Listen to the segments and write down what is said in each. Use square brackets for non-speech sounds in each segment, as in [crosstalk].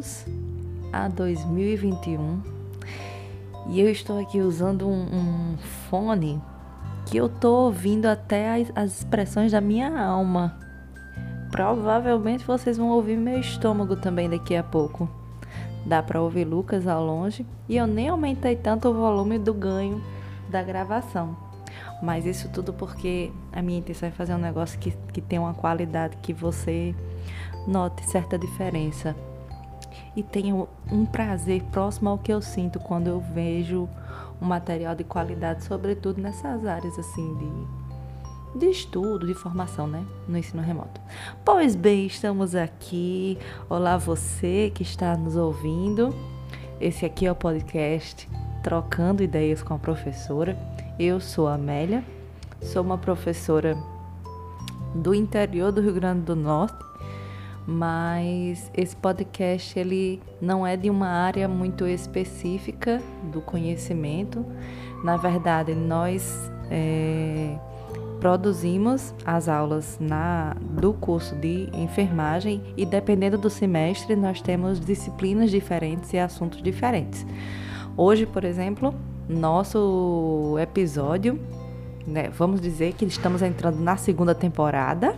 bem-vindos a 2021. E eu estou aqui usando um, um fone que eu tô ouvindo até as, as expressões da minha alma. Provavelmente vocês vão ouvir meu estômago também daqui a pouco. Dá para ouvir Lucas ao longe e eu nem aumentei tanto o volume do ganho da gravação. Mas isso tudo porque a minha intenção é fazer um negócio que, que tem uma qualidade que você note certa diferença e tenha um prazer próximo ao que eu sinto quando eu vejo um material de qualidade, sobretudo nessas áreas assim de, de estudo, de formação, né, no ensino remoto. Pois bem, estamos aqui. Olá você que está nos ouvindo. Esse aqui é o podcast Trocando Ideias com a Professora. Eu sou a Amélia, sou uma professora do interior do Rio Grande do Norte mas esse podcast ele não é de uma área muito específica do conhecimento. Na verdade, nós é, produzimos as aulas na, do curso de enfermagem e dependendo do semestre nós temos disciplinas diferentes e assuntos diferentes. Hoje, por exemplo, nosso episódio, né, vamos dizer que estamos entrando na segunda temporada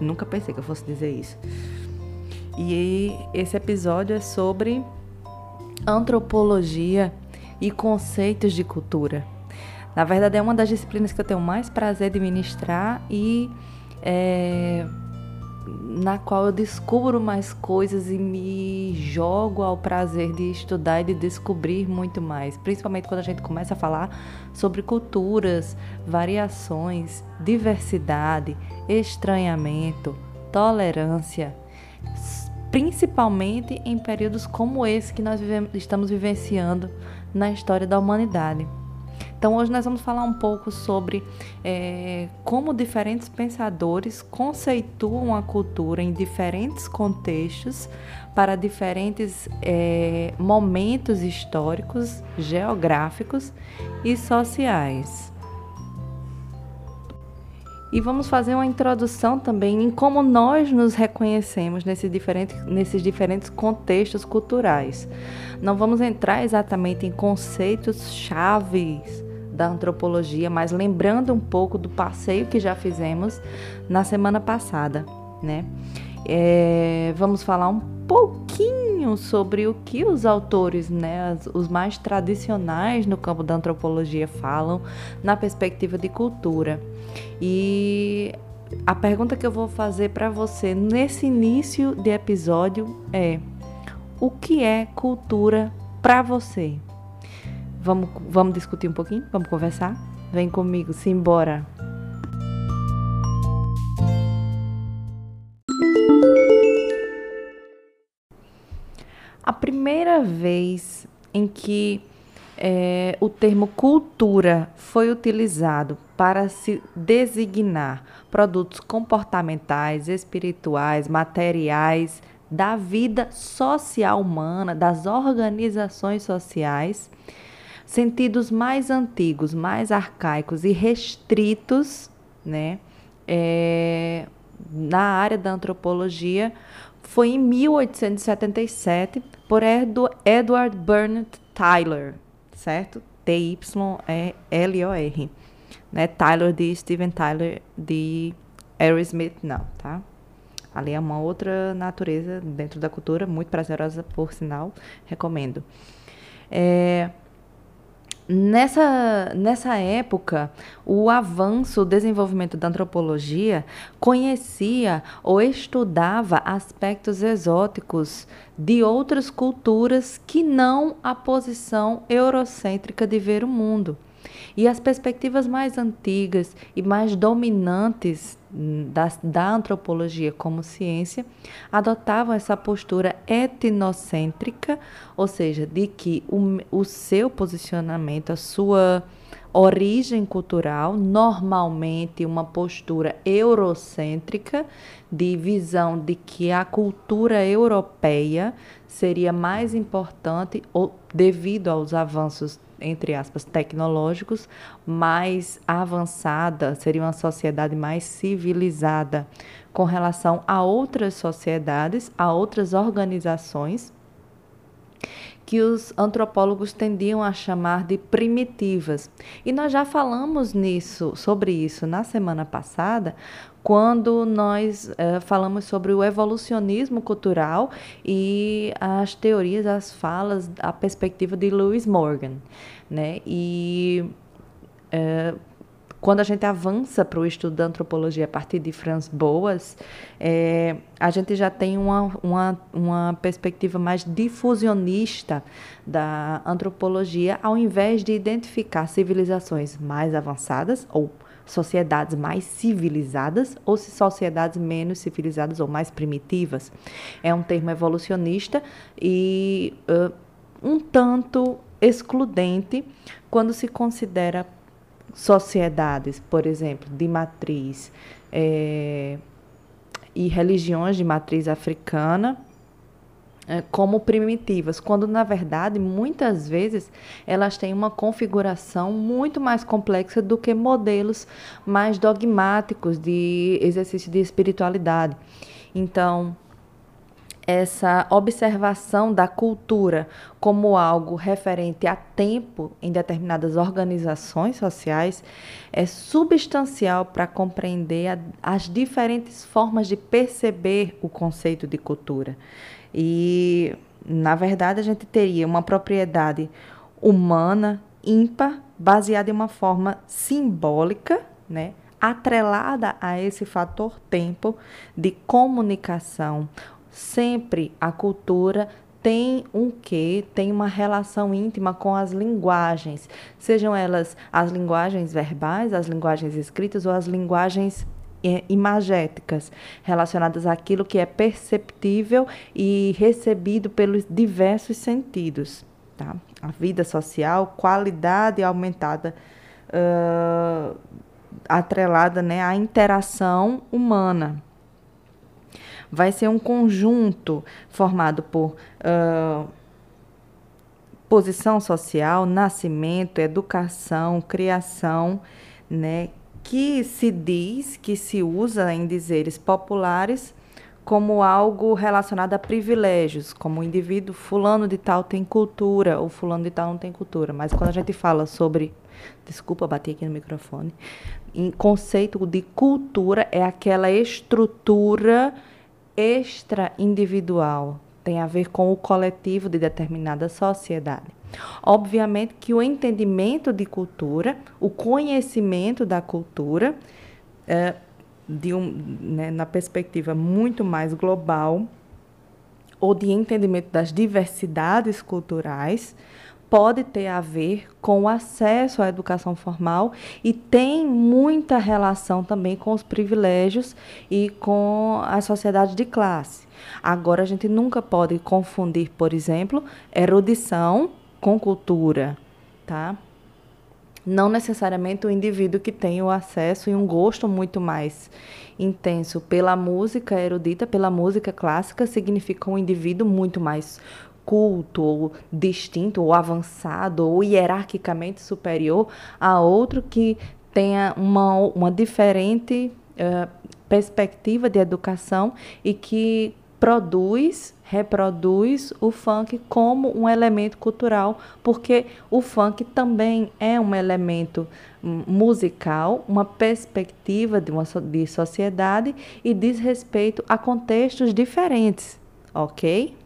Nunca pensei que eu fosse dizer isso. E esse episódio é sobre antropologia e conceitos de cultura. Na verdade, é uma das disciplinas que eu tenho mais prazer de ministrar e é, na qual eu descubro mais coisas e me jogo ao prazer de estudar e de descobrir muito mais, principalmente quando a gente começa a falar sobre culturas, variações, diversidade, estranhamento, tolerância, principalmente em períodos como esse que nós vivemos, estamos vivenciando na história da humanidade. Então, hoje nós vamos falar um pouco sobre é, como diferentes pensadores conceituam a cultura em diferentes contextos para diferentes é, momentos históricos, geográficos e sociais. E vamos fazer uma introdução também em como nós nos reconhecemos nesse diferente, nesses diferentes contextos culturais. Não vamos entrar exatamente em conceitos chaves da antropologia, mas lembrando um pouco do passeio que já fizemos na semana passada, né? É, vamos falar um pouquinho sobre o que os autores, né, os mais tradicionais no campo da antropologia falam na perspectiva de cultura. E a pergunta que eu vou fazer para você nesse início de episódio é: o que é cultura para você? Vamos, vamos discutir um pouquinho? Vamos conversar? Vem comigo, simbora! A primeira vez em que é, o termo cultura foi utilizado para se designar produtos comportamentais, espirituais, materiais da vida social humana, das organizações sociais sentidos mais antigos, mais arcaicos e restritos, né, é, na área da antropologia, foi em 1877 por Edward Burnett Tyler, certo? T-Y-L-O-R. Né? Tyler de Steven Tyler de Aerosmith, não, tá? Ali é uma outra natureza dentro da cultura, muito prazerosa, por sinal, recomendo. É, Nessa, nessa época, o avanço, o desenvolvimento da antropologia conhecia ou estudava aspectos exóticos de outras culturas que não a posição eurocêntrica de ver o mundo. E as perspectivas mais antigas e mais dominantes da, da antropologia como ciência adotavam essa postura etnocêntrica, ou seja, de que o, o seu posicionamento, a sua origem cultural, normalmente uma postura eurocêntrica, de visão de que a cultura europeia seria mais importante ou, devido aos avanços entre aspas, tecnológicos, mais avançada, seria uma sociedade mais civilizada com relação a outras sociedades, a outras organizações que os antropólogos tendiam a chamar de primitivas. E nós já falamos nisso, sobre isso na semana passada, quando nós uh, falamos sobre o evolucionismo cultural e as teorias, as falas, a perspectiva de Lewis Morgan, né? E uh, quando a gente avança para o estudo da antropologia a partir de Franz Boas, é, a gente já tem uma, uma, uma perspectiva mais difusionista da antropologia, ao invés de identificar civilizações mais avançadas ou sociedades mais civilizadas ou se sociedades menos civilizadas ou mais primitivas. É um termo evolucionista e uh, um tanto excludente quando se considera sociedades, por exemplo, de matriz é, e religiões de matriz africana é, como primitivas, quando na verdade muitas vezes elas têm uma configuração muito mais complexa do que modelos mais dogmáticos de exercício de espiritualidade. Então, essa observação da cultura como algo referente a tempo em determinadas organizações sociais é substancial para compreender a, as diferentes formas de perceber o conceito de cultura. E, na verdade, a gente teria uma propriedade humana ímpar, baseada em uma forma simbólica, né? atrelada a esse fator tempo de comunicação, sempre a cultura tem um quê, tem uma relação íntima com as linguagens, sejam elas as linguagens verbais, as linguagens escritas ou as linguagens é, imagéticas, relacionadas àquilo que é perceptível e recebido pelos diversos sentidos. Tá? A vida social, qualidade aumentada, uh, atrelada né, à interação humana vai ser um conjunto formado por uh, posição social, nascimento, educação, criação, né, que se diz, que se usa em dizeres populares como algo relacionado a privilégios, como o indivíduo fulano de tal tem cultura ou fulano de tal não tem cultura. Mas quando a gente fala sobre, desculpa, bati aqui no microfone, em conceito de cultura é aquela estrutura extra-individual, tem a ver com o coletivo de determinada sociedade. Obviamente que o entendimento de cultura, o conhecimento da cultura, é, de um, né, na perspectiva muito mais global, ou de entendimento das diversidades culturais, pode ter a ver com o acesso à educação formal e tem muita relação também com os privilégios e com a sociedade de classe. Agora, a gente nunca pode confundir, por exemplo, erudição com cultura, tá? Não necessariamente o indivíduo que tem o acesso e um gosto muito mais intenso pela música erudita, pela música clássica, significa um indivíduo muito mais culto, ou distinto, ou avançado, ou hierarquicamente superior a outro que tenha uma, uma diferente uh, perspectiva de educação e que produz, reproduz o funk como um elemento cultural, porque o funk também é um elemento musical, uma perspectiva de uma de sociedade e diz respeito a contextos diferentes, ok?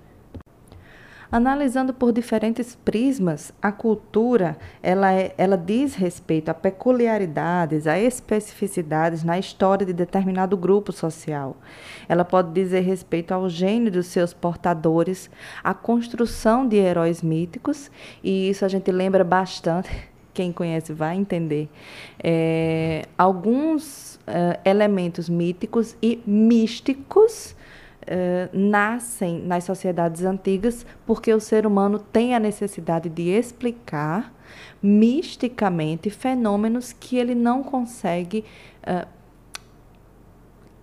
Analisando por diferentes prismas, a cultura ela, é, ela diz respeito a peculiaridades, a especificidades na história de determinado grupo social. Ela pode dizer respeito ao gênio dos seus portadores, à construção de heróis míticos, e isso a gente lembra bastante. [laughs] Quem conhece vai entender. É, alguns uh, elementos míticos e místicos Uh, nascem nas sociedades antigas porque o ser humano tem a necessidade de explicar misticamente fenômenos que ele não consegue uh,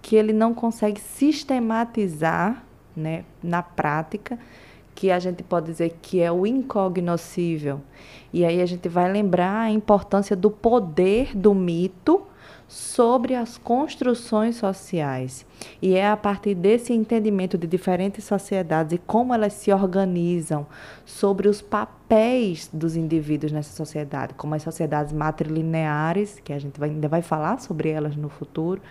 que ele não consegue sistematizar né, na prática que a gente pode dizer que é o incognoscível. E aí a gente vai lembrar a importância do poder do mito sobre as construções sociais. E é a partir desse entendimento de diferentes sociedades e como elas se organizam, sobre os papéis dos indivíduos nessa sociedade, como as sociedades matrilineares, que a gente vai, ainda vai falar sobre elas no futuro,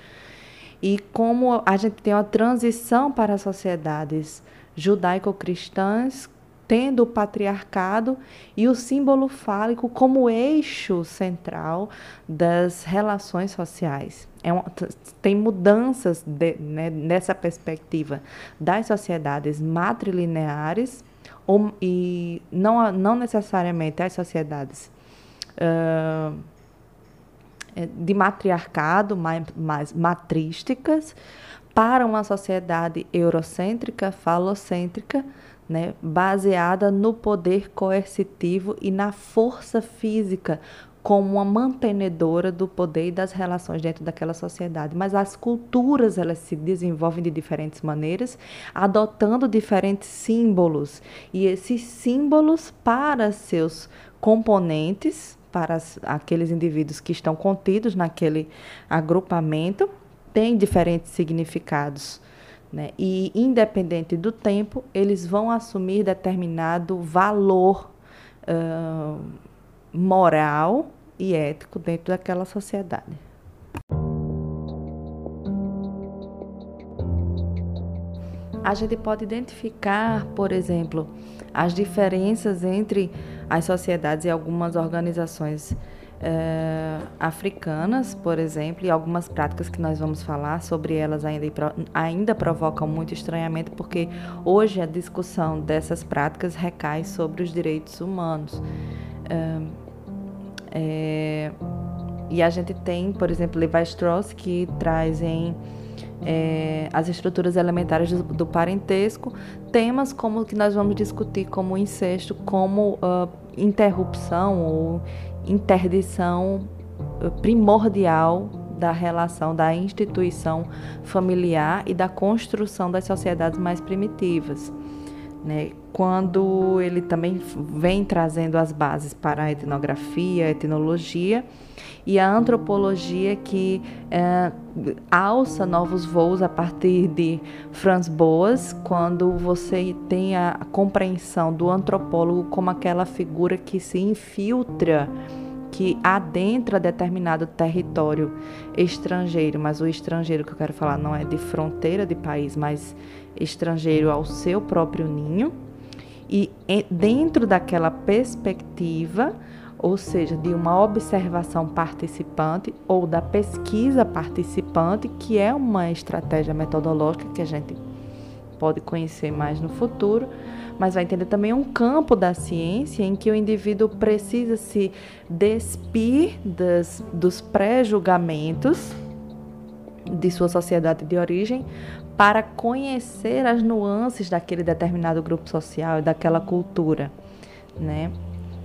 e como a gente tem uma transição para sociedades judaico-cristãs tendo o patriarcado e o símbolo fálico como eixo central das relações sociais. É tem mudanças de, né, nessa perspectiva das sociedades matrilineares ou, e não, não necessariamente as sociedades uh, de matriarcado, mais, mais matrísticas, para uma sociedade eurocêntrica, falocêntrica, né, baseada no poder coercitivo e na força física como uma mantenedora do poder e das relações dentro daquela sociedade. Mas as culturas elas se desenvolvem de diferentes maneiras, adotando diferentes símbolos e esses símbolos para seus componentes, para aqueles indivíduos que estão contidos naquele agrupamento, têm diferentes significados. Né? E, independente do tempo, eles vão assumir determinado valor uh, moral e ético dentro daquela sociedade. A gente pode identificar, por exemplo, as diferenças entre as sociedades e algumas organizações uh, africanas, por exemplo, e algumas práticas que nós vamos falar sobre elas ainda, ainda provocam muito estranhamento, porque hoje a discussão dessas práticas recai sobre os direitos humanos. É, e a gente tem, por exemplo, Levi Strauss, que traz em é, as estruturas elementares do, do, parentesco, temas como que nós vamos discutir como incesto, como uh, interrupção ou interdição eh, primordial da relação da instituição familiar e da construção das sociedades mais primitivas. Né? Quando ele também vem trazendo as bases para a etnografia, a etnologia e a antropologia que é, alça novos voos a partir de Franz Boas, quando você tem a compreensão do antropólogo como aquela figura que se infiltra que adentra determinado território estrangeiro, mas o estrangeiro que eu quero falar não é de fronteira de país, mas estrangeiro ao seu próprio ninho. E dentro daquela perspectiva, ou seja, de uma observação participante ou da pesquisa participante, que é uma estratégia metodológica que a gente pode conhecer mais no futuro, mas vai entender também um campo da ciência em que o indivíduo precisa se despir das, dos pré-julgamentos de sua sociedade de origem para conhecer as nuances daquele determinado grupo social e daquela cultura, né?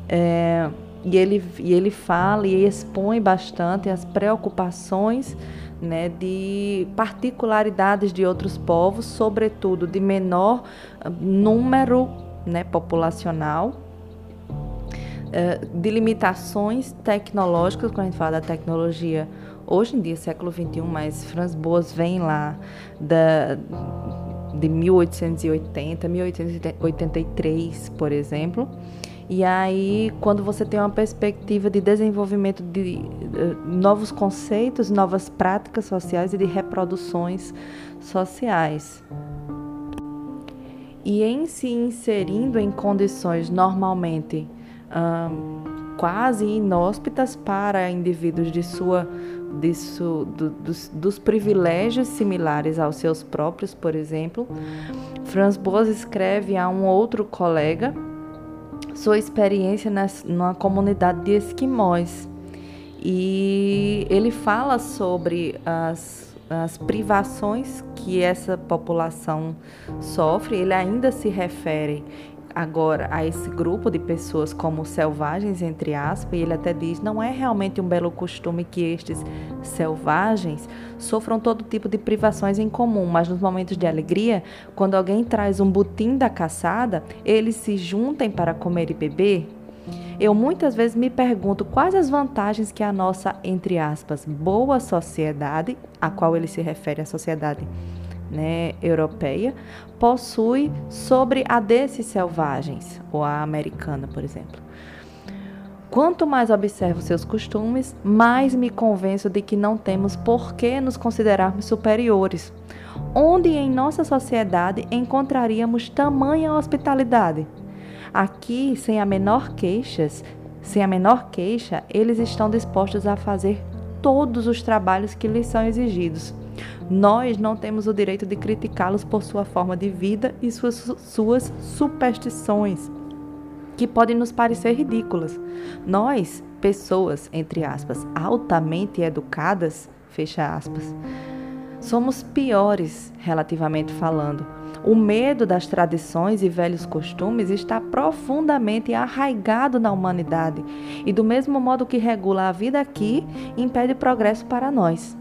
É, e ele, e ele fala e expõe bastante as preocupações né, de particularidades de outros povos, sobretudo de menor número né, populacional, eh, de limitações tecnológicas, quando a gente fala da tecnologia hoje em dia, século XXI, mas Franz Boas vem lá da, de 1880, 1883, por exemplo, e aí, quando você tem uma perspectiva de desenvolvimento de uh, novos conceitos, novas práticas sociais e de reproduções sociais. E em se inserindo em condições normalmente um, quase inóspitas para indivíduos de sua, de su, do, dos, dos privilégios similares aos seus próprios, por exemplo, Franz Boas escreve a um outro colega sua experiência nas, numa comunidade de esquimós. E ele fala sobre as, as privações que essa população sofre, ele ainda se refere agora a esse grupo de pessoas como selvagens, entre aspas, e ele até diz: não é realmente um belo costume que estes selvagens sofram todo tipo de privações em comum, mas nos momentos de alegria, quando alguém traz um butim da caçada, eles se juntem para comer e beber. Eu muitas vezes me pergunto quais as vantagens que a nossa, entre aspas, boa sociedade, a qual ele se refere à sociedade né, europeia, possui sobre a desses selvagens, ou a americana, por exemplo. Quanto mais observo seus costumes, mais me convenço de que não temos por que nos considerarmos superiores. Onde em nossa sociedade encontraríamos tamanha hospitalidade? Aqui, sem a menor queixas, sem a menor queixa, eles estão dispostos a fazer todos os trabalhos que lhes são exigidos. Nós não temos o direito de criticá-los por sua forma de vida e suas, suas superstições, que podem nos parecer ridículas. Nós, pessoas, entre aspas, altamente educadas, fecha aspas, somos piores, relativamente falando. O medo das tradições e velhos costumes está profundamente arraigado na humanidade e, do mesmo modo que regula a vida aqui, impede progresso para nós.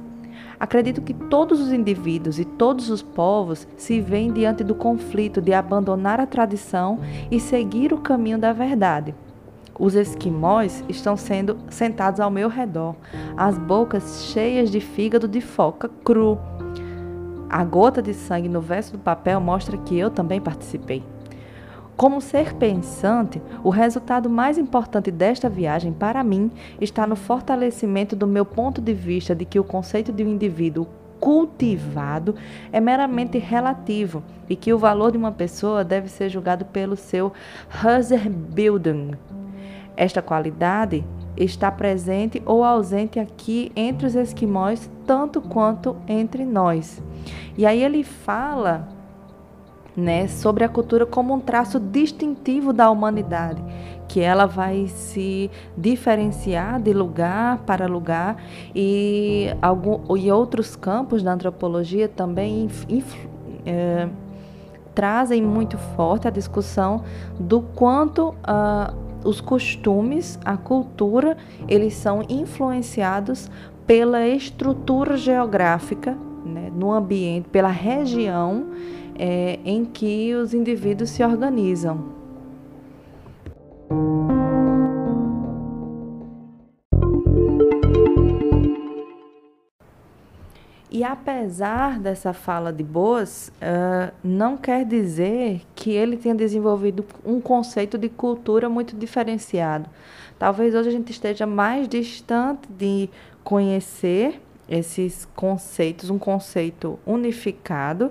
Acredito que todos os indivíduos e todos os povos se veem diante do conflito de abandonar a tradição e seguir o caminho da verdade. Os esquimós estão sendo sentados ao meu redor, as bocas cheias de fígado de foca cru. A gota de sangue no verso do papel mostra que eu também participei. Como ser pensante, o resultado mais importante desta viagem para mim está no fortalecimento do meu ponto de vista de que o conceito de um indivíduo cultivado é meramente relativo e que o valor de uma pessoa deve ser julgado pelo seu Hauserbilden. Esta qualidade está presente ou ausente aqui entre os esquimós tanto quanto entre nós. E aí ele fala né, sobre a cultura como um traço distintivo da humanidade, que ela vai se diferenciar de lugar para lugar e, algum, e outros campos da antropologia também é, trazem muito forte a discussão do quanto uh, os costumes, a cultura, eles são influenciados pela estrutura geográfica, né, no ambiente, pela região é, em que os indivíduos se organizam. E apesar dessa fala de Boas, uh, não quer dizer que ele tenha desenvolvido um conceito de cultura muito diferenciado. Talvez hoje a gente esteja mais distante de conhecer esses conceitos, um conceito unificado,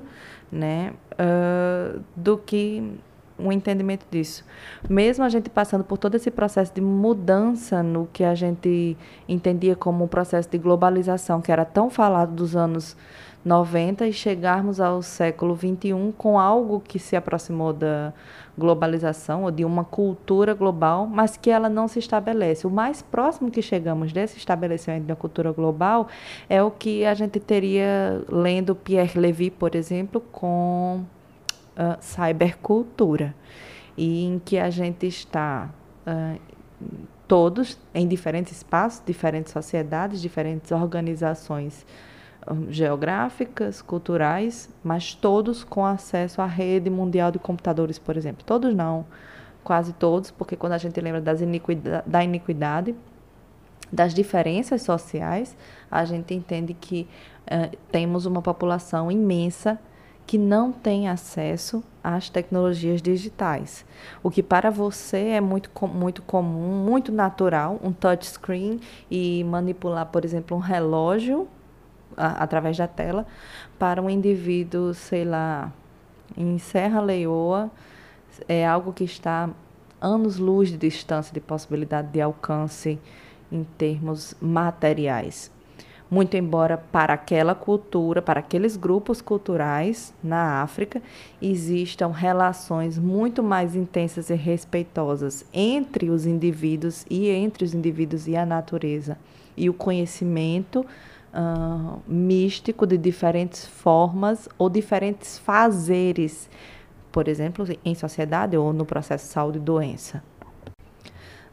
né, uh, do que um entendimento disso. Mesmo a gente passando por todo esse processo de mudança no que a gente entendia como um processo de globalização, que era tão falado dos anos 90 e chegarmos ao século 21 com algo que se aproximou da globalização ou de uma cultura global, mas que ela não se estabelece. O mais próximo que chegamos desse estabelecimento da cultura global é o que a gente teria lendo Pierre Levy, por exemplo, com uh, cybercultura, e em que a gente está uh, todos em diferentes espaços, diferentes sociedades, diferentes organizações geográficas, culturais, mas todos com acesso à rede mundial de computadores, por exemplo. Todos não, quase todos, porque quando a gente lembra das iniquidade, da iniquidade, das diferenças sociais, a gente entende que uh, temos uma população imensa que não tem acesso às tecnologias digitais. O que para você é muito, muito comum, muito natural, um touchscreen e manipular, por exemplo, um relógio a, através da tela, para um indivíduo, sei lá, em Serra Leoa, é algo que está anos-luz de distância de possibilidade de alcance em termos materiais. Muito embora para aquela cultura, para aqueles grupos culturais na África, existam relações muito mais intensas e respeitosas entre os indivíduos e entre os indivíduos e a natureza. E o conhecimento místico de diferentes formas ou diferentes fazeres por exemplo, em sociedade ou no processo de saúde e doença.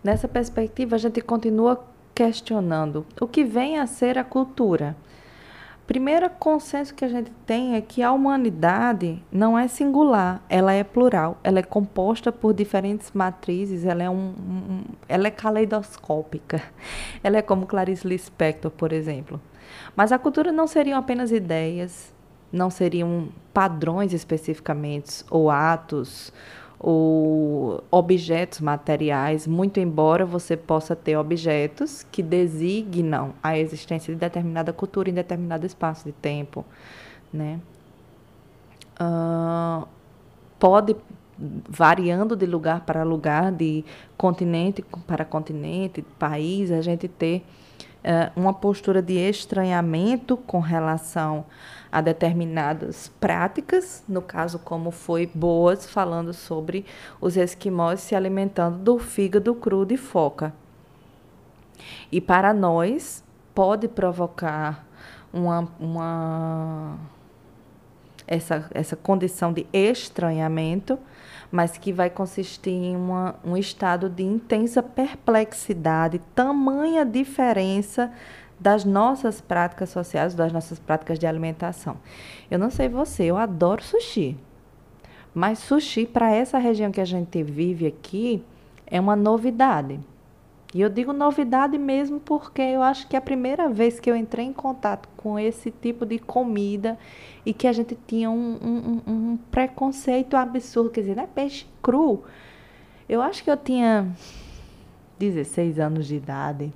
Nessa perspectiva, a gente continua questionando o que vem a ser a cultura. Primeiro consenso que a gente tem é que a humanidade não é singular, ela é plural, ela é composta por diferentes matrizes, ela é, um, um ela é caleidoscópica. [laughs] Ela é como Clarice Lispector, por exemplo. Mas a cultura não seriam apenas ideias, não seriam padrões especificamente, ou atos, ou objetos materiais, muito embora você possa ter objetos que designam a existência de determinada cultura em determinado espaço de tempo, né? Uh, pode variando de lugar para lugar, de continente para continente, país, a gente ter uma postura de estranhamento com relação a determinadas práticas, no caso como foi Boas falando sobre os esquimós se alimentando do fígado cru de foca. E para nós pode provocar uma, uma essa, essa condição de estranhamento, mas que vai consistir em uma, um estado de intensa perplexidade, tamanha diferença das nossas práticas sociais, das nossas práticas de alimentação. Eu não sei você, eu adoro sushi. Mas sushi, para essa região que a gente vive aqui, é uma novidade. E eu digo novidade mesmo porque eu acho que é a primeira vez que eu entrei em contato com esse tipo de comida e que a gente tinha um, um, um preconceito absurdo, quer dizer, é peixe cru. Eu acho que eu tinha 16 anos de idade.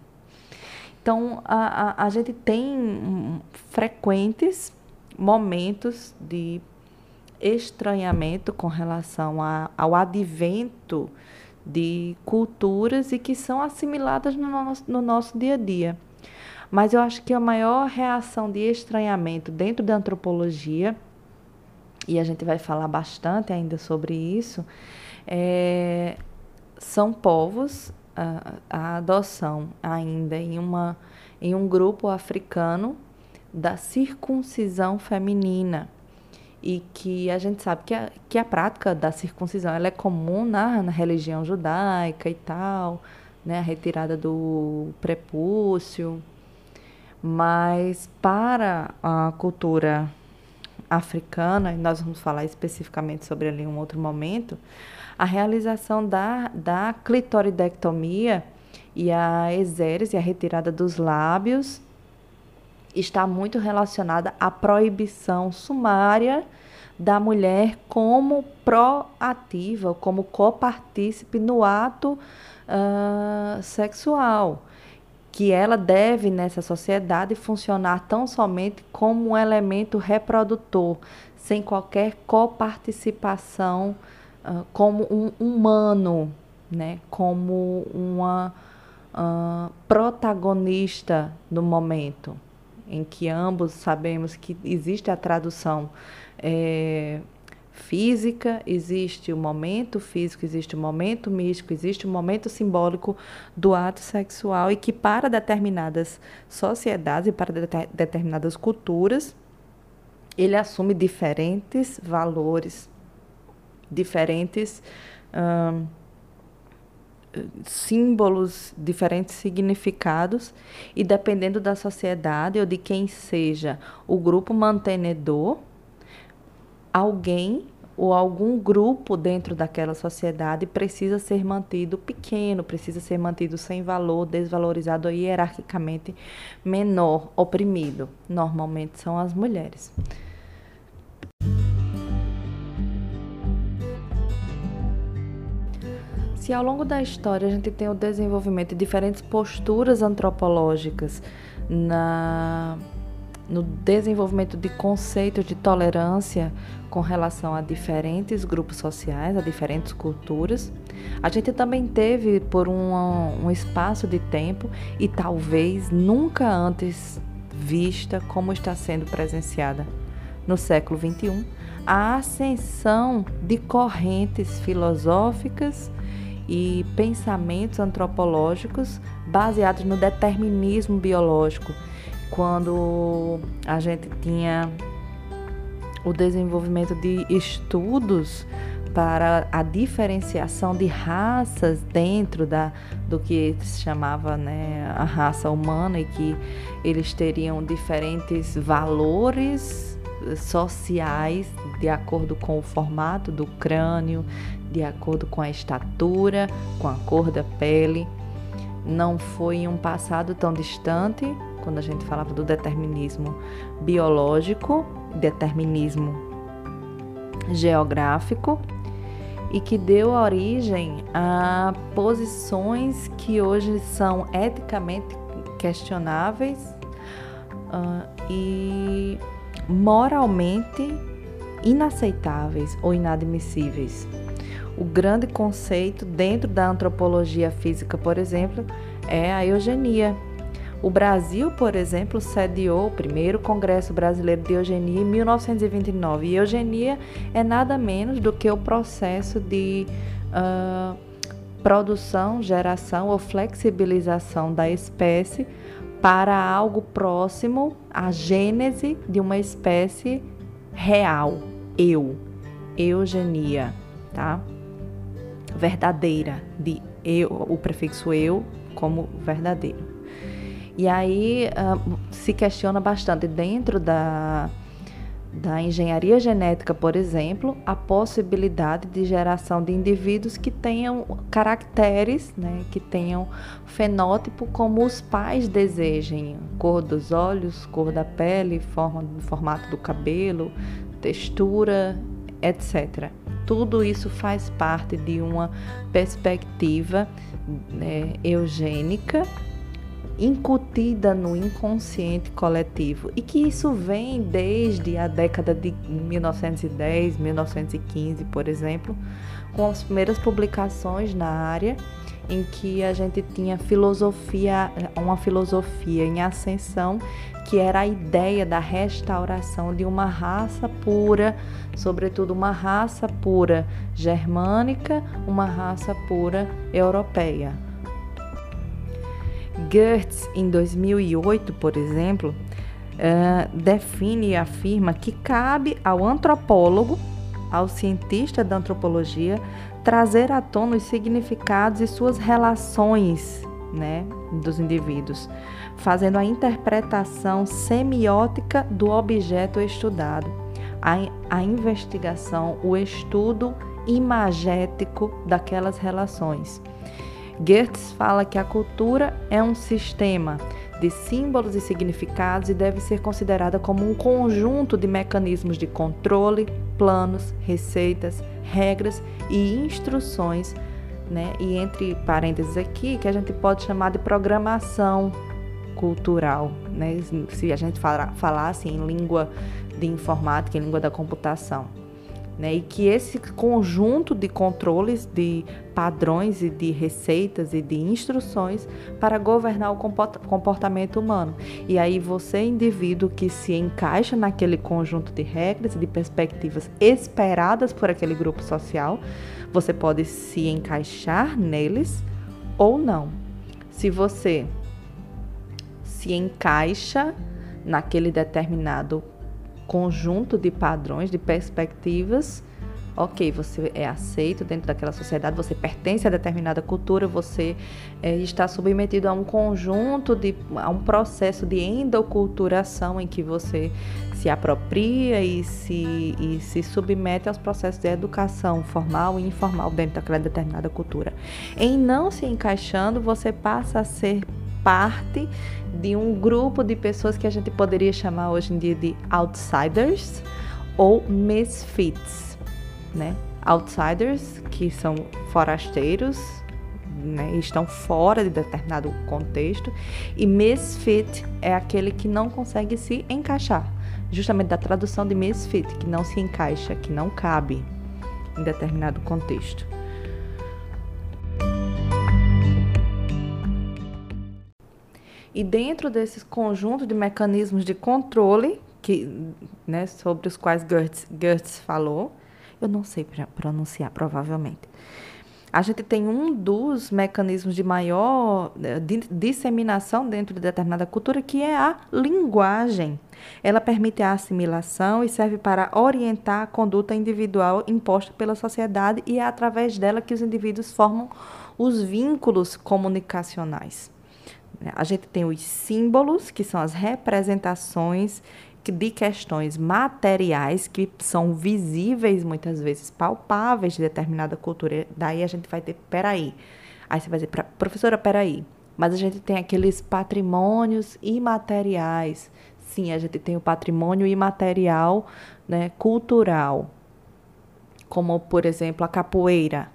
Então, a, a, a gente tem frequentes momentos de estranhamento com relação a, ao advento de culturas e que são assimiladas no nosso, no nosso dia a dia. Mas eu acho que a maior reação de estranhamento dentro da antropologia, e a gente vai falar bastante ainda sobre isso, é, são povos a, a adoção ainda em, uma, em um grupo africano da circuncisão feminina e que a gente sabe que a, que a prática da circuncisão ela é comum na, na religião judaica e tal, né, a retirada do prepúcio, mas para a cultura africana, e nós vamos falar especificamente sobre ali em um outro momento, a realização da, da clitoridectomia e a exérese, a retirada dos lábios, está muito relacionada à proibição sumária da mulher como proativa, como copartícipe no ato uh, sexual, que ela deve nessa sociedade funcionar tão somente como um elemento reprodutor, sem qualquer coparticipação uh, como um humano, né? como uma uh, protagonista no momento, em que ambos sabemos que existe a tradução é, física, existe o momento físico, existe o momento místico, existe o momento simbólico do ato sexual e que para determinadas sociedades e para de determinadas culturas ele assume diferentes valores diferentes hum, símbolos, diferentes significados, e dependendo da sociedade ou de quem seja o grupo mantenedor, alguém ou algum grupo dentro daquela sociedade precisa ser mantido pequeno, precisa ser mantido sem valor, desvalorizado ou hierarquicamente menor, oprimido. Normalmente são as mulheres. Se ao longo da história a gente tem o desenvolvimento de diferentes posturas antropológicas na, no desenvolvimento de conceitos de tolerância com relação a diferentes grupos sociais, a diferentes culturas, a gente também teve por um, um espaço de tempo e talvez nunca antes vista como está sendo presenciada no século XXI, a ascensão de correntes filosóficas e pensamentos antropológicos baseados no determinismo biológico. Quando a gente tinha o desenvolvimento de estudos para a diferenciação de raças dentro da, do que se chamava né, a raça humana e que eles teriam diferentes valores sociais de acordo com o formato do crânio, de acordo com a estatura, com a cor da pele. Não foi em um passado tão distante, quando a gente falava do determinismo biológico, determinismo geográfico, e que deu origem a posições que hoje são eticamente questionáveis uh, e moralmente inaceitáveis ou inadmissíveis. O grande conceito dentro da antropologia física, por exemplo, é a eugenia. O Brasil, por exemplo, sediou o primeiro Congresso Brasileiro de Eugenia em 1929. E eugenia é nada menos do que o processo de uh, produção, geração ou flexibilização da espécie para algo próximo à gênese de uma espécie real, eu, eugenia, tá? Verdadeira, de eu, o prefixo eu como verdadeiro. E aí uh, se questiona bastante dentro da, da engenharia genética, por exemplo, a possibilidade de geração de indivíduos que tenham caracteres, né, que tenham fenótipo como os pais desejem, cor dos olhos, cor da pele, forma, formato do cabelo, textura, etc. Tudo isso faz parte de uma perspectiva né, eugênica incutida no inconsciente coletivo. E que isso vem desde a década de 1910, 1915, por exemplo, com as primeiras publicações na área em que a gente tinha filosofia, uma filosofia em ascensão, que era a ideia da restauração de uma raça pura, sobretudo uma raça pura germânica, uma raça pura europeia. Gertz, em 2008, por exemplo, uh, define e afirma que cabe ao antropólogo, ao cientista da antropologia, trazer à tona os significados e suas relações né, dos indivíduos, fazendo a interpretação semiótica do objeto estudado, a, a investigação, o estudo imagético daquelas relações. Goethe fala que a cultura é um sistema de símbolos e significados e deve ser considerada como um conjunto de mecanismos de controle, planos, receitas, regras e instruções, né? E entre parênteses aqui, que a gente pode chamar de programação cultural, né? Se a gente falasse em língua de informática, em língua da computação. Né? E que esse conjunto de controles, de padrões e de receitas e de instruções para governar o comportamento humano. E aí você, indivíduo que se encaixa naquele conjunto de regras e de perspectivas esperadas por aquele grupo social, você pode se encaixar neles ou não. Se você se encaixa naquele determinado conjunto de padrões, de perspectivas. Ok, você é aceito dentro daquela sociedade, você pertence a determinada cultura, você é, está submetido a um conjunto de a um processo de endoculturação em que você se apropria e se, e se submete aos processos de educação formal e informal dentro daquela determinada cultura. Em não se encaixando, você passa a ser parte de um grupo de pessoas que a gente poderia chamar hoje em dia de outsiders ou misfits, né? Outsiders, que são forasteiros, né, estão fora de determinado contexto, e misfit é aquele que não consegue se encaixar, justamente da tradução de misfit, que não se encaixa, que não cabe em determinado contexto. E dentro desses conjuntos de mecanismos de controle, que, né, sobre os quais Gertz, Gertz falou, eu não sei pronunciar, provavelmente. a gente tem um dos mecanismos de maior eh, disseminação dentro de determinada cultura, que é a linguagem. Ela permite a assimilação e serve para orientar a conduta individual imposta pela sociedade e é através dela que os indivíduos formam os vínculos comunicacionais. A gente tem os símbolos, que são as representações de questões materiais que são visíveis, muitas vezes palpáveis de determinada cultura. Daí a gente vai ter, peraí. Aí você vai dizer, professora, peraí. Mas a gente tem aqueles patrimônios imateriais. Sim, a gente tem o patrimônio imaterial né, cultural, como, por exemplo, a capoeira.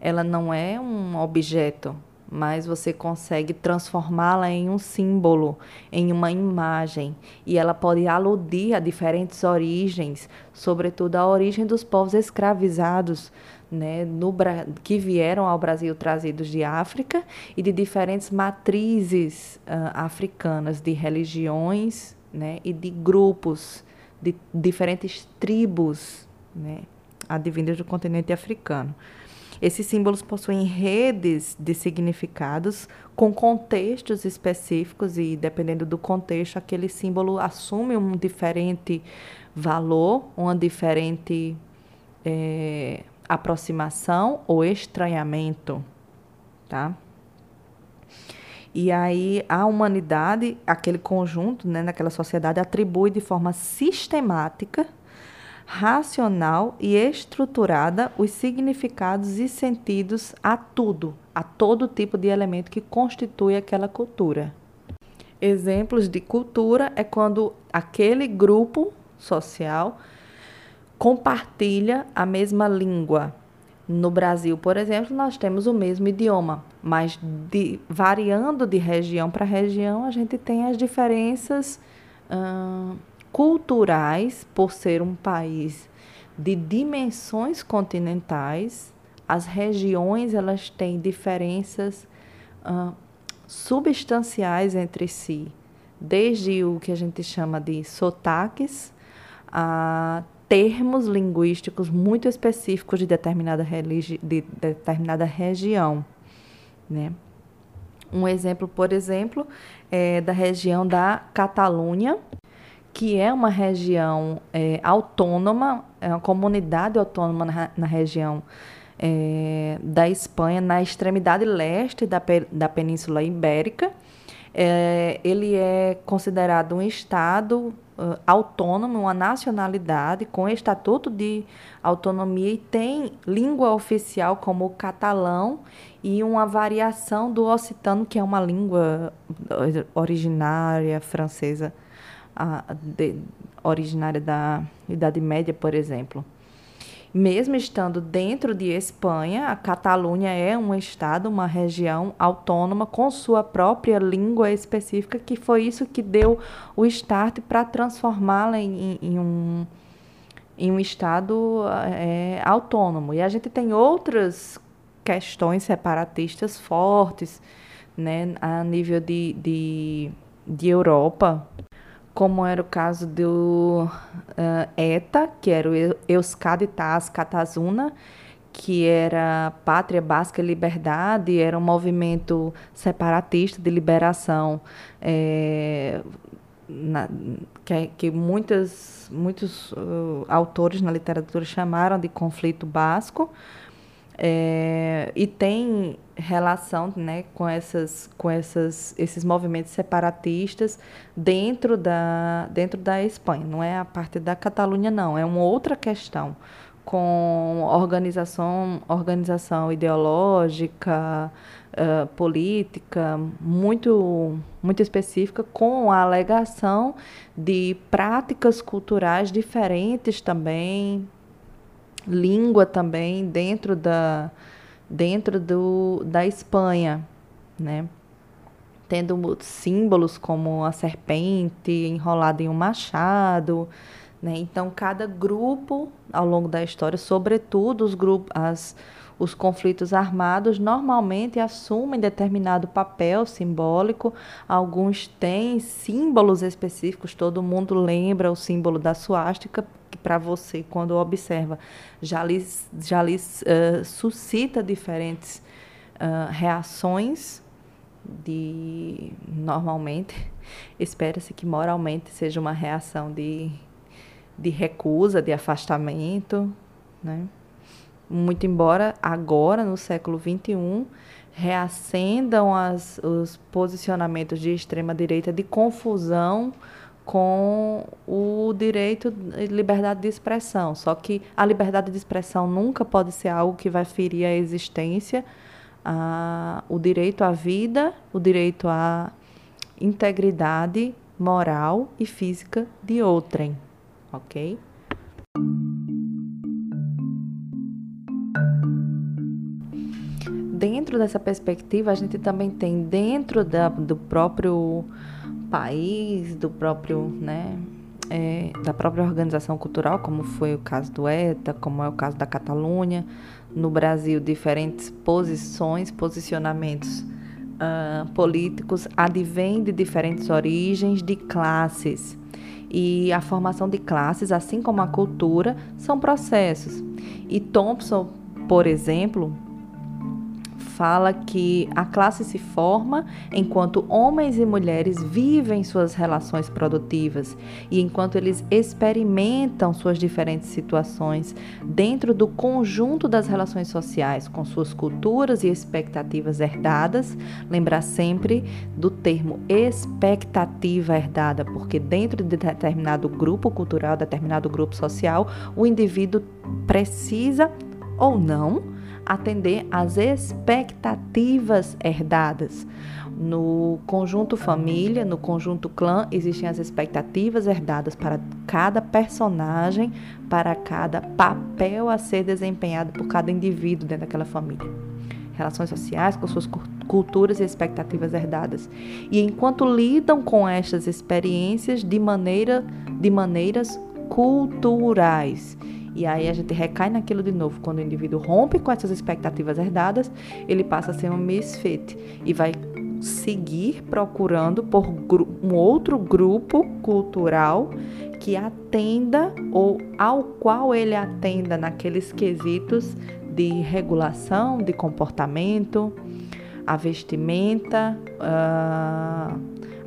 Ela não é um objeto, mas você consegue transformá-la em um símbolo, em uma imagem, e ela pode aludir a diferentes origens, sobretudo a origem dos povos escravizados, né, no, que vieram ao Brasil trazidos de África e de diferentes matrizes uh, africanas, de religiões né, e de grupos, de diferentes tribos né, advindas do continente africano. Esses símbolos possuem redes de significados com contextos específicos e, dependendo do contexto, aquele símbolo assume um diferente valor, uma diferente é, aproximação ou estranhamento, tá? E aí a humanidade, aquele conjunto, né, naquela sociedade, atribui de forma sistemática racional e estruturada os significados e sentidos a tudo, a todo tipo de elemento que constitui aquela cultura. Exemplos de cultura é quando aquele grupo social compartilha a mesma língua. No Brasil, por exemplo, nós temos o mesmo idioma, mas de, variando de região para região, a gente tem as diferenças. Culturais, por ser um país de dimensões continentais, as regiões elas têm diferenças substanciais entre si, desde o que a gente chama de sotaques a termos linguísticos muito específicos de determinada, de determinada região, né? Um exemplo, por exemplo, é da região da Catalunha, que é uma região é, autônoma, é uma comunidade autônoma na, na região é, da Espanha, na extremidade leste da, da Península Ibérica. É, ele é considerado um Estado uh, autônomo, uma nacionalidade com estatuto de autonomia e tem língua oficial como o catalão e uma variação do occitano, que é uma língua originária francesa a, de, originária da Idade Média, por exemplo. Mesmo estando dentro de Espanha, a Catalunha é um estado, uma região autônoma com sua própria língua específica, que foi isso que deu o start para transformá-la em, em, um, em um estado é, autônomo. E a gente tem outras questões separatistas fortes né, a nível de, de, de Europa, como era o caso do uh, ETA, que era o Euskaditas Katazuna, que era Pátria Basca e Liberdade, era um movimento separatista de liberação é, na, que, que muitas, muitos uh, autores na literatura chamaram de conflito basco, é, e tem relação né, com, essas, com essas, esses movimentos separatistas dentro da, dentro da Espanha. Não é a parte da Catalunha, não. É uma outra questão com organização, organização ideológica, uh, política, muito, muito específica, com a alegação de práticas culturais diferentes também, língua também dentro da, dentro do, da Espanha, né? Tendo símbolos como a serpente enrolada em um machado, né? Então, cada grupo, ao longo da história, sobretudo os grupos, as, os conflitos armados, normalmente assumem determinado papel simbólico. Alguns têm símbolos específicos, todo mundo lembra o símbolo da suástica, para você, quando observa, já lhes, já lhes uh, suscita diferentes uh, reações de normalmente [laughs] espera-se que moralmente seja uma reação de, de recusa, de afastamento, né? Muito embora agora no século XXI reacendam as, os posicionamentos de extrema direita de confusão com o direito de liberdade de expressão. Só que a liberdade de expressão nunca pode ser algo que vai ferir a existência, a, o direito à vida, o direito à integridade moral e física de outrem, ok? Dentro dessa perspectiva, a gente também tem dentro da, do próprio país, do próprio, né, é, da própria organização cultural, como foi o caso do ETA, como é o caso da Catalunha, no Brasil, diferentes posições, posicionamentos uh, políticos advêm de diferentes origens, de classes. E a formação de classes, assim como a cultura, são processos. E Thompson, por exemplo, fala que a classe se forma enquanto homens e mulheres vivem suas relações produtivas e enquanto eles experimentam suas diferentes situações dentro do conjunto das relações sociais, com suas culturas e expectativas herdadas. Lembrar sempre do termo expectativa herdada, porque dentro de determinado grupo cultural, determinado grupo social, o indivíduo precisa ou não atender às expectativas herdadas. No conjunto família, no conjunto clã, existem as expectativas herdadas para cada personagem, para cada papel a ser desempenhado por cada indivíduo dentro daquela família. Relações sociais com suas culturas e expectativas herdadas. E enquanto lidam com estas experiências de maneira de maneiras culturais e aí a gente recai naquilo de novo. Quando o indivíduo rompe com essas expectativas herdadas, ele passa a ser um misfit e vai seguir procurando por um outro grupo cultural que atenda ou ao qual ele atenda naqueles quesitos de regulação de comportamento, a vestimenta, uh,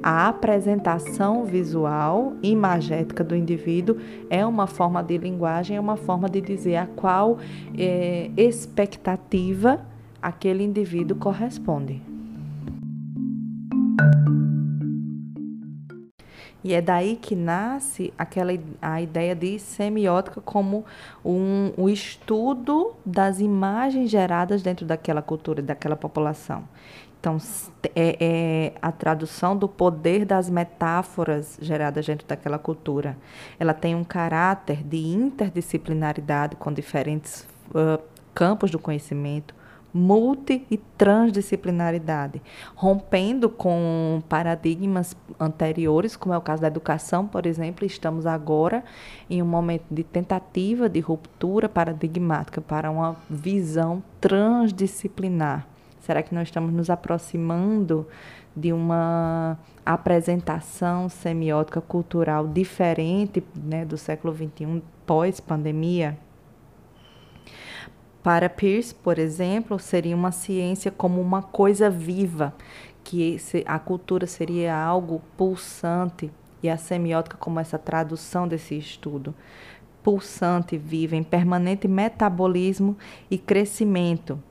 a apresentação visual imagética do indivíduo é uma forma de linguagem, é uma forma de dizer a qual é, expectativa aquele indivíduo corresponde. E é daí que nasce aquela a ideia de semiótica como um, um estudo das imagens geradas dentro daquela cultura, daquela população. Então, é, é, a tradução do poder das metáforas geradas dentro daquela cultura. Ela tem um caráter de interdisciplinaridade com diferentes uh, campos do conhecimento, multi e transdisciplinaridade, rompendo com paradigmas anteriores, como é o caso da educação, por exemplo, estamos agora em um momento de tentativa de ruptura paradigmática para uma visão transdisciplinar. Será que nós estamos nos aproximando de uma apresentação semiótica cultural diferente né, do século XXI pós-pandemia? Para Peirce, por exemplo, seria uma ciência como uma coisa viva, que a cultura seria algo pulsante e a semiótica como essa tradução desse estudo. Pulsante, viva, em permanente metabolismo e crescimento,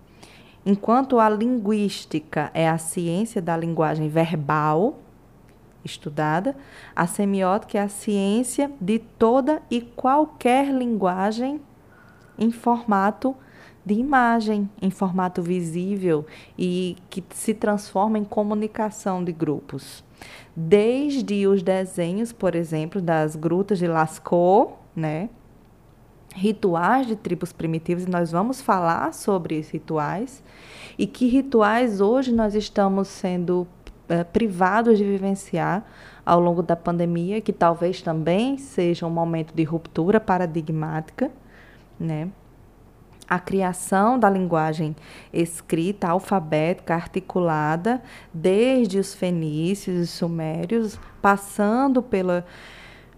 Enquanto a linguística é a ciência da linguagem verbal estudada, a semiótica é a ciência de toda e qualquer linguagem em formato de imagem, em formato visível e que se transforma em comunicação de grupos. Desde os desenhos, por exemplo, das grutas de Lascaux, né? Rituais de tribos primitivas, e nós vamos falar sobre rituais, e que rituais hoje nós estamos sendo é, privados de vivenciar ao longo da pandemia, que talvez também seja um momento de ruptura paradigmática, né? a criação da linguagem escrita, alfabética, articulada, desde os fenícios e sumérios, passando pela,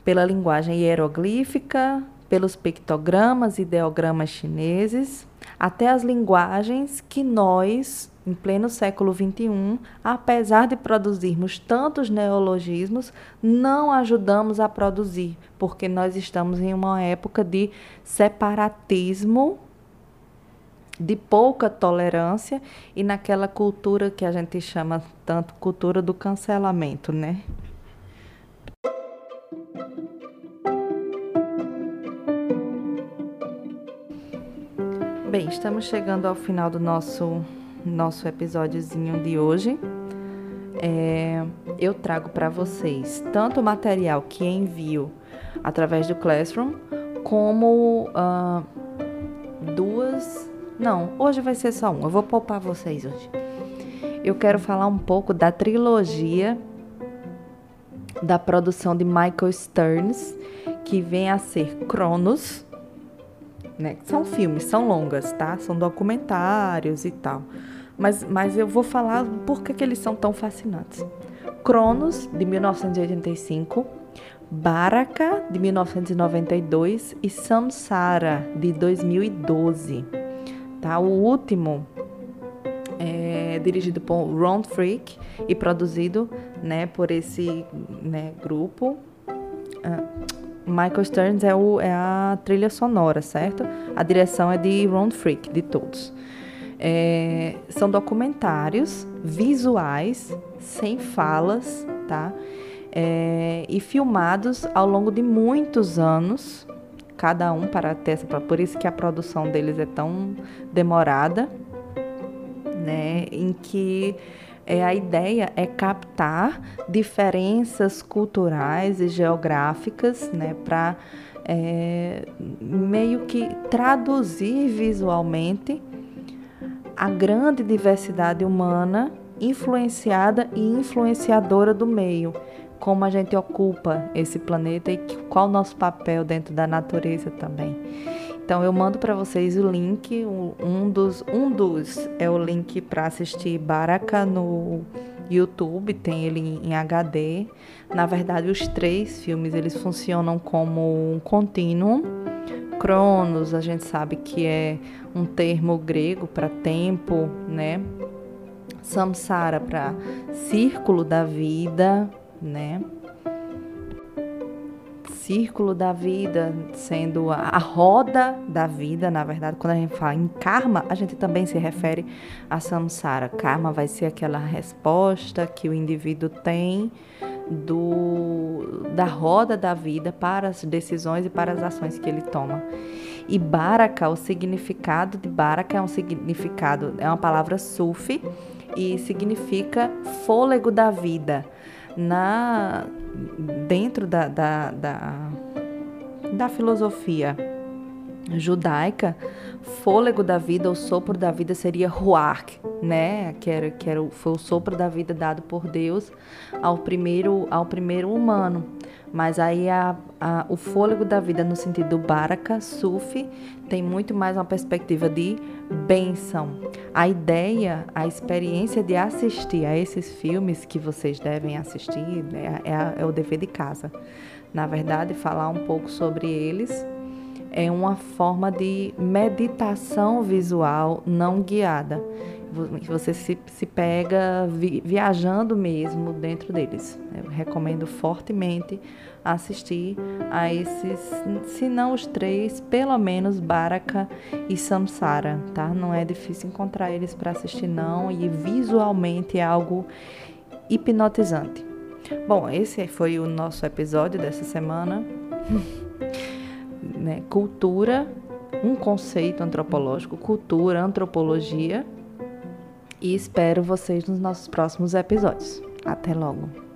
pela linguagem hieroglífica, pelos pictogramas e ideogramas chineses, até as linguagens que nós, em pleno século XXI, apesar de produzirmos tantos neologismos, não ajudamos a produzir, porque nós estamos em uma época de separatismo de pouca tolerância e naquela cultura que a gente chama tanto cultura do cancelamento, né? Bem, estamos chegando ao final do nosso nosso episódiozinho de hoje. É, eu trago para vocês tanto o material que envio através do Classroom, como uh, duas não, hoje vai ser só um. Eu vou poupar vocês hoje. Eu quero falar um pouco da trilogia da produção de Michael Stearns, que vem a ser Cronos, né? São filmes, são longas, tá? São documentários e tal. Mas, mas eu vou falar por que, que eles são tão fascinantes. Cronos, de 1985, Baraka, de 1992 e Samsara, de 2012. Tá? O último é dirigido por Ron Freak e produzido né, por esse né, grupo. Uh, Michael Stearns é, o, é a trilha sonora, certo? A direção é de Ron Freak, de todos. É, são documentários visuais, sem falas, tá? É, e filmados ao longo de muitos anos, cada um para ter essa, por isso que a produção deles é tão demorada, né? Em que é, a ideia é captar diferenças culturais e geográficas, né? Para é, meio que traduzir visualmente a grande diversidade humana influenciada e influenciadora do meio como a gente ocupa esse planeta e qual o nosso papel dentro da natureza também. Então eu mando para vocês o link, um dos, um dos é o link para assistir Baraka no YouTube, tem ele em HD. Na verdade, os três filmes eles funcionam como um contínuo. Cronos, a gente sabe que é um termo grego para tempo, né? Samsara para círculo da vida, né? Círculo da vida, sendo a, roda da vida, na verdade, quando a gente fala em karma, a gente também se refere a samsara. Karma vai ser aquela resposta que o indivíduo tem do, da roda da vida para as decisões e para as ações que ele toma. E Baraka, o significado de Baraka é um significado, é uma palavra sufi e significa fôlego da vida na dentro da, da, da, da filosofia judaica, fôlego da vida, o sopro da vida seria ruach, né? Que era, que era, foi o sopro da vida dado por Deus ao primeiro, ao primeiro humano. Mas aí a, a, o fôlego da vida no sentido baraka, sufi, tem muito mais uma perspectiva de bênção. A ideia, a experiência de assistir a esses filmes que vocês devem assistir né, é, é o dever de casa. Na verdade, falar um pouco sobre eles é uma forma de meditação visual não guiada. Você se, se pega vi, viajando mesmo dentro deles. Eu recomendo fortemente assistir a esses, se não os três, pelo menos Baraka e Samsara, tá? Não é difícil encontrar eles para assistir não e visualmente é algo hipnotizante. Bom, esse foi o nosso episódio dessa semana. [laughs] né? Cultura, um conceito antropológico, cultura, antropologia. E espero vocês nos nossos próximos episódios. Até logo!